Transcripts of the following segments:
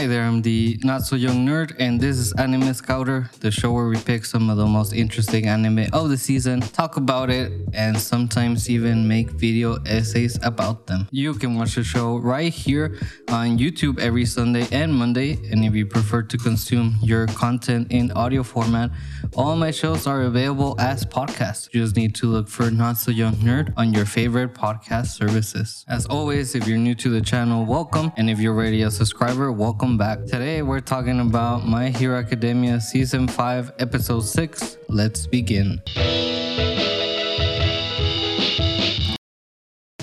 Hi there, I'm the not so young nerd, and this is Anime Scouter, the show where we pick some of the most interesting anime of the season, talk about it, and sometimes even make video essays about them. You can watch the show right here on YouTube every Sunday and Monday, and if you prefer to consume your content in audio format, all my shows are available as podcasts. You just need to look for Not So Young Nerd on your favorite podcast services. As always, if you're new to the channel, welcome, and if you're already a subscriber, welcome back. Today we're talking about My Hero Academia Season 5, Episode 6. Let's begin.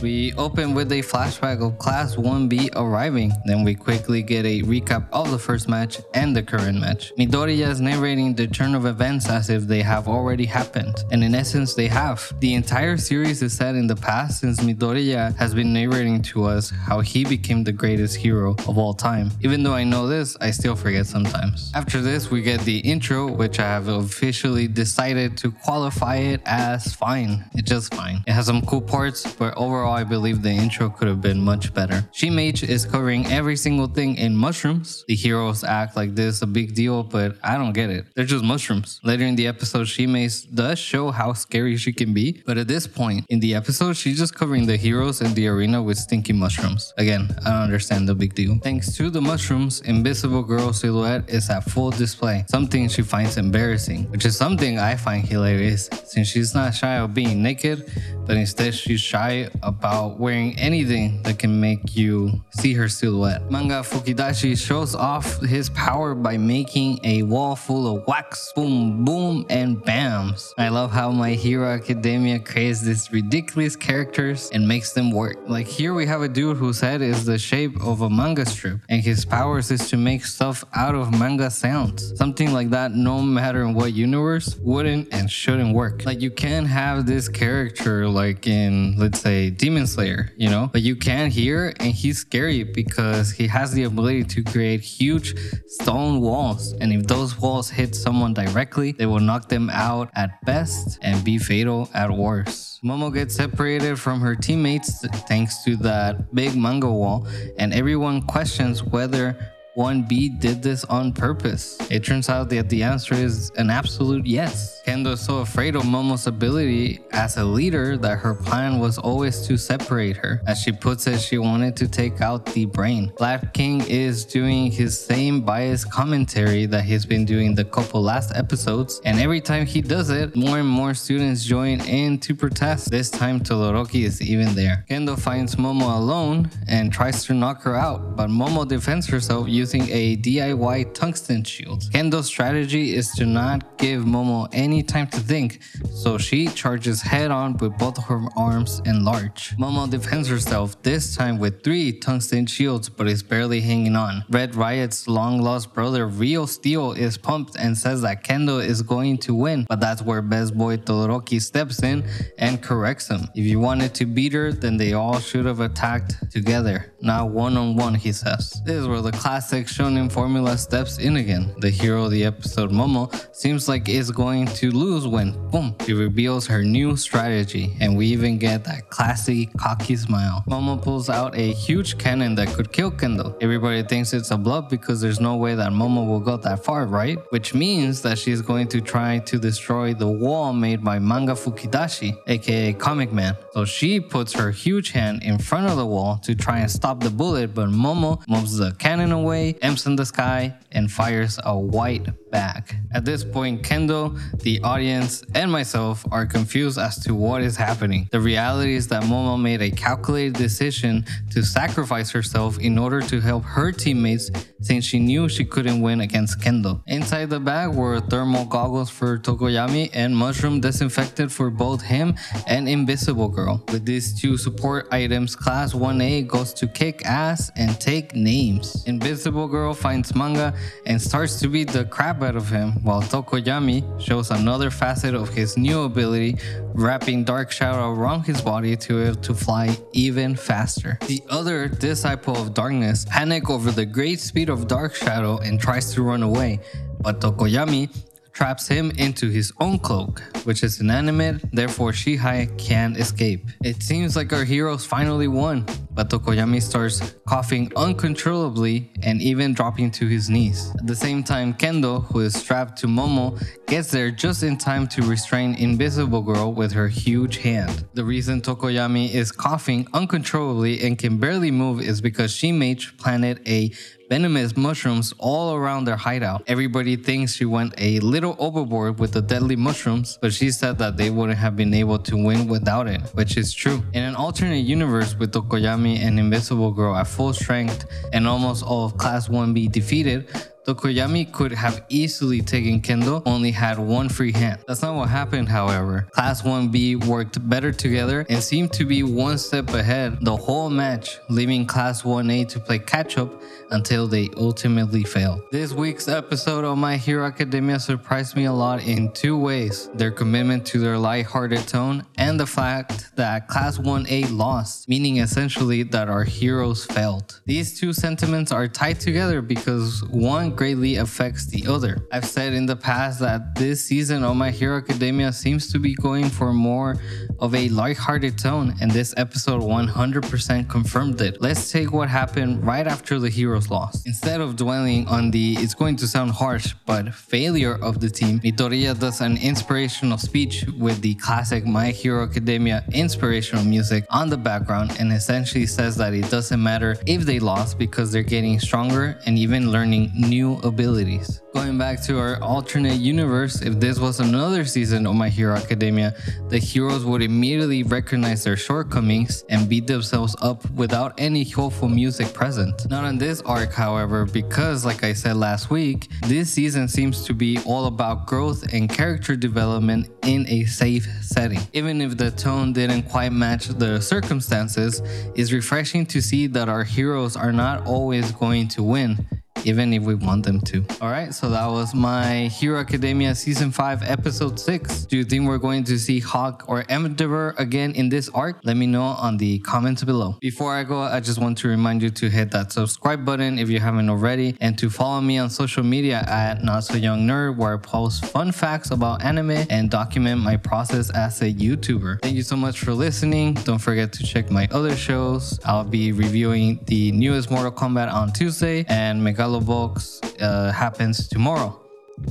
We open with a flashback of Class 1B arriving, then we quickly get a recap of the first match and the current match. Midoriya is narrating the turn of events as if they have already happened, and in essence they have. The entire series is set in the past since Midoriya has been narrating to us how he became the greatest hero of all time. Even though I know this, I still forget sometimes. After this, we get the intro, which I have officially decided to qualify it as fine. It's just fine. It has some cool parts, but overall I believe the intro could have been much better. Shimage is covering every single thing in mushrooms. The heroes act like this is a big deal, but I don't get it. They're just mushrooms. Later in the episode, Shimage does show how scary she can be, but at this point in the episode, she's just covering the heroes in the arena with stinky mushrooms. Again, I don't understand the big deal. Thanks to the mushrooms, Invisible Girl silhouette is at full display, something she finds embarrassing, which is something I find hilarious since she's not shy of being naked, but instead she's shy about wearing anything that can make you see her silhouette. Manga Fukidashi shows off his power by making a wall full of wax, boom, boom, and bams. I love how My Hero Academia creates these ridiculous characters and makes them work. Like here we have a dude whose head is the shape of a manga strip, and his powers is to make stuff out of manga sounds. Something like that, no matter in what universe, wouldn't and shouldn't work. Like you can't have this character like in let's say Demon Slayer, you know, but you can hear and he's scary because he has the ability to create huge stone walls. And if those walls hit someone directly, they will knock them out at best and be fatal at worst. Momo gets separated from her teammates thanks to that big manga wall, and everyone questions whether 1B did this on purpose? It turns out that the answer is an absolute yes. Kendo is so afraid of Momo's ability as a leader that her plan was always to separate her. As she puts it, she wanted to take out the brain. Vlad King is doing his same biased commentary that he's been doing the couple last episodes, and every time he does it, more and more students join in to protest. This time Todoroki is even there. Kendo finds Momo alone and tries to knock her out, but Momo defends herself using using a DIY tungsten shield. Kendo's strategy is to not give Momo any time to think, so she charges head on with both her arms enlarged. Momo defends herself, this time with three tungsten shields, but is barely hanging on. Red Riot's long lost brother Real Steel is pumped and says that Kendo is going to win, but that's where best boy Todoroki steps in and corrects him. If you wanted to beat her, then they all should have attacked together, not one on one, he says. This is where the classic classic in formula steps in again. The hero of the episode, Momo, seems like is going to lose when, boom, she reveals her new strategy, and we even get that classy, cocky smile. Momo pulls out a huge cannon that could kill Kendo. Everybody thinks it's a bluff because there's no way that Momo will go that far, right? Which means that she's going to try to destroy the wall made by Manga Fukidashi, aka Comic Man. So she puts her huge hand in front of the wall to try and stop the bullet, but Momo moves the cannon away aims in the sky, and fires a white bag. At this point, Kendo, the audience, and myself are confused as to what is happening. The reality is that Momo made a calculated decision to sacrifice herself in order to help her teammates since she knew she couldn't win against Kendo. Inside the bag were thermal goggles for Tokoyami and mushroom disinfectant for both him and Invisible Girl. With these two support items, Class 1A goes to kick ass and take names. Invisible Girl finds manga and starts to beat the crap out of him, while Tokoyami shows another facet of his new ability, wrapping Dark Shadow around his body to to fly even faster. The other disciple of darkness panic over the great speed of Dark Shadow and tries to run away, but Tokoyami traps him into his own cloak, which is inanimate, therefore Shihai can't escape. It seems like our heroes finally won, but Tokoyami starts coughing uncontrollably and even dropping to his knees. At the same time, Kendo, who is strapped to Momo, gets there just in time to restrain Invisible Girl with her huge hand. The reason Tokoyami is coughing uncontrollably and can barely move is because she made planted a venomous mushrooms all around their hideout. Everybody thinks she went a little overboard with the deadly mushrooms, but she said that they wouldn't have been able to win without it, which is true. In an alternate universe with Tokoyami and Invisible Girl at full strength and almost all of Class 1B defeated, Tokoyami could have easily taken Kendo, only had one free hand. That's not what happened, however. Class 1B worked better together and seemed to be one step ahead the whole match, leaving Class 1A to play catch up until they ultimately failed. This week's episode of My Hero Academia surprised me a lot in two ways their commitment to their light-hearted tone and the fact that Class 1A lost, meaning essentially that our heroes failed. These two sentiments are tied together because one greatly affects the other. I've said in the past that this season of My Hero Academia seems to be going for more of a light-hearted tone, and this episode 100% confirmed it. Let's take what happened right after the heroes lost. Instead of dwelling on the, it's going to sound harsh, but failure of the team, Midoriya does an inspirational speech with the classic My Hero Academia inspirational music on the background and essentially says that it doesn't matter if they lost because they're getting stronger and even learning new new abilities. Going back to our alternate universe, if this was another season of My Hero Academia, the heroes would immediately recognize their shortcomings and beat themselves up without any hopeful music present. Not in this arc, however, because like I said last week, this season seems to be all about growth and character development in a safe setting. Even if the tone didn't quite match the circumstances, it's refreshing to see that our heroes are not always going to win even if we want them to. All right, so that was my Hero Academia Season 5, Episode 6. Do you think we're going to see Hawk or Endeavor again in this arc? Let me know on the comments below. Before I go, I just want to remind you to hit that subscribe button if you haven't already and to follow me on social media at Not So Young Nerd where I post fun facts about anime and document my process as a YouTuber. Thank you so much for listening. Don't forget to check my other shows. I'll be reviewing the newest Mortal Kombat on Tuesday and Mega Megalobox uh, happens tomorrow.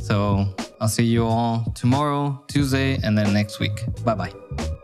So I'll see you all tomorrow, Tuesday, and then next week. Bye bye.